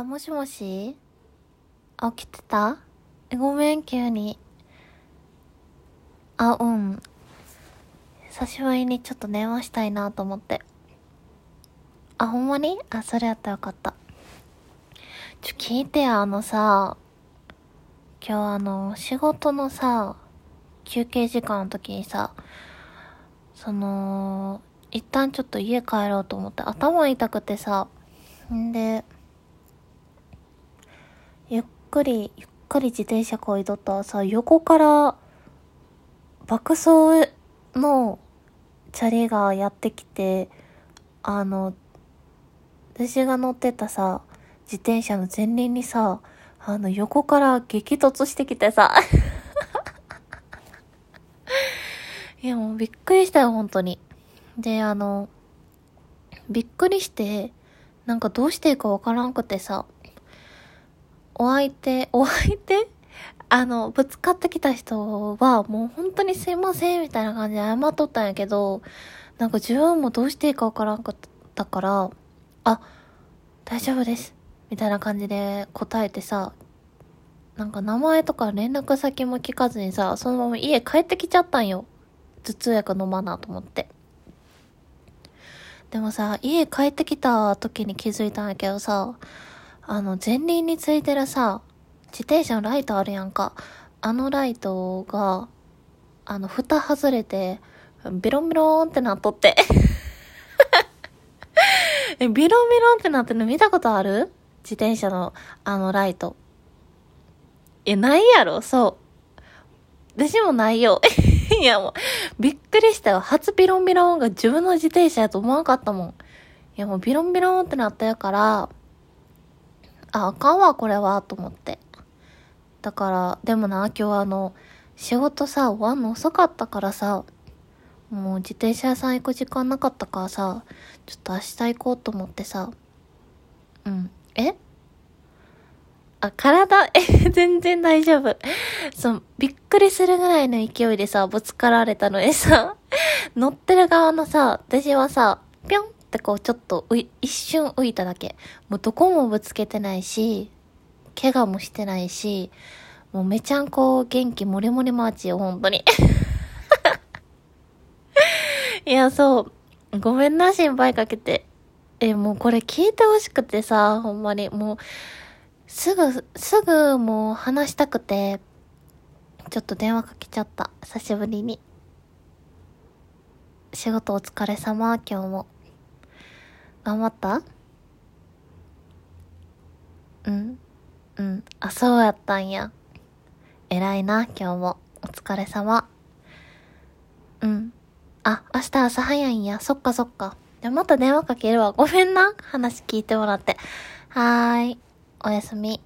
あ、もしもし？あ、起きてた？ごめん、急に。あ、うん。久しぶりにちょっと電話したいなと思って。あ、ほんまに？あ、それやったらよかった。ちょ、聞いてよ、あのさ、今日あの、仕事のさ、休憩時間の時にさ、その、一旦ちょっと家帰ろうと思って頭痛くてさ、んで、くり、ゆっくり自転車こいとったらさ、横から、爆走のチャリがやってきて、あの、私が乗ってたさ、自転車の前輪にさ、あの、横から激突してきてさ。いや、もうびっくりしたよ、本当に。で、あの、びっくりして、なんかどうしていいかわからんくてさ、お相手、お相手？あの、ぶつかってきた人は、もう本当にすいません、みたいな感じで謝っとったんやけど、なんか自分もどうしていいかわからんかったから、あ、大丈夫です。みたいな感じで答えてさ、なんか名前とか連絡先も聞かずにさ、そのまま家帰ってきちゃったんよ。頭痛薬飲まなと思って。でもさ、家帰ってきた時に気づいたんやけどさ、あの、前輪についてるさ、自転車のライトあるやんか。あのライトが、あの、蓋外れて、ビロンビロンってなっとって。え、ビロンビロンってなってるの見たことある？自転車の、あのライト。え、ないやろ？そう。私もないよ。いやもう、びっくりしたよ。初ビロンビロンが自分の自転車やと思わなかったもん。いやもうビロンビロンってなったやから、あ、あかんわ、これは、と思って。だから、でもな、今日あの、仕事さ、終わんの遅かったからさ、もう自転車屋さん行く時間なかったからさ、ちょっと明日行こうと思ってさ、うん。え？あ、体、え、全然大丈夫。そう、びっくりするぐらいの勢いでさ、ぶつかられたのにさ、乗ってる側のさ、私はさ、ぴょんってこうちょっと一瞬浮いただけ。もうどこもぶつけてないし、怪我もしてないし、もうめちゃんこ元気もりもりマーチよ、本当に。いや、そう。ごめんな、心配かけて。え、もうこれ聞いてほしくてさ、ほんまに。もう、すぐ、すぐもう話したくて、ちょっと電話かけちゃった。久しぶりに。仕事お疲れ様、今日も。頑張った？うんうん。あ、そうやったんや。偉いな、今日も。お疲れ様。うん。あ、明日朝早いんや。そっかそっか。じゃ、また電話かけるわ。ごめんな。話聞いてもらって。はーい。おやすみ。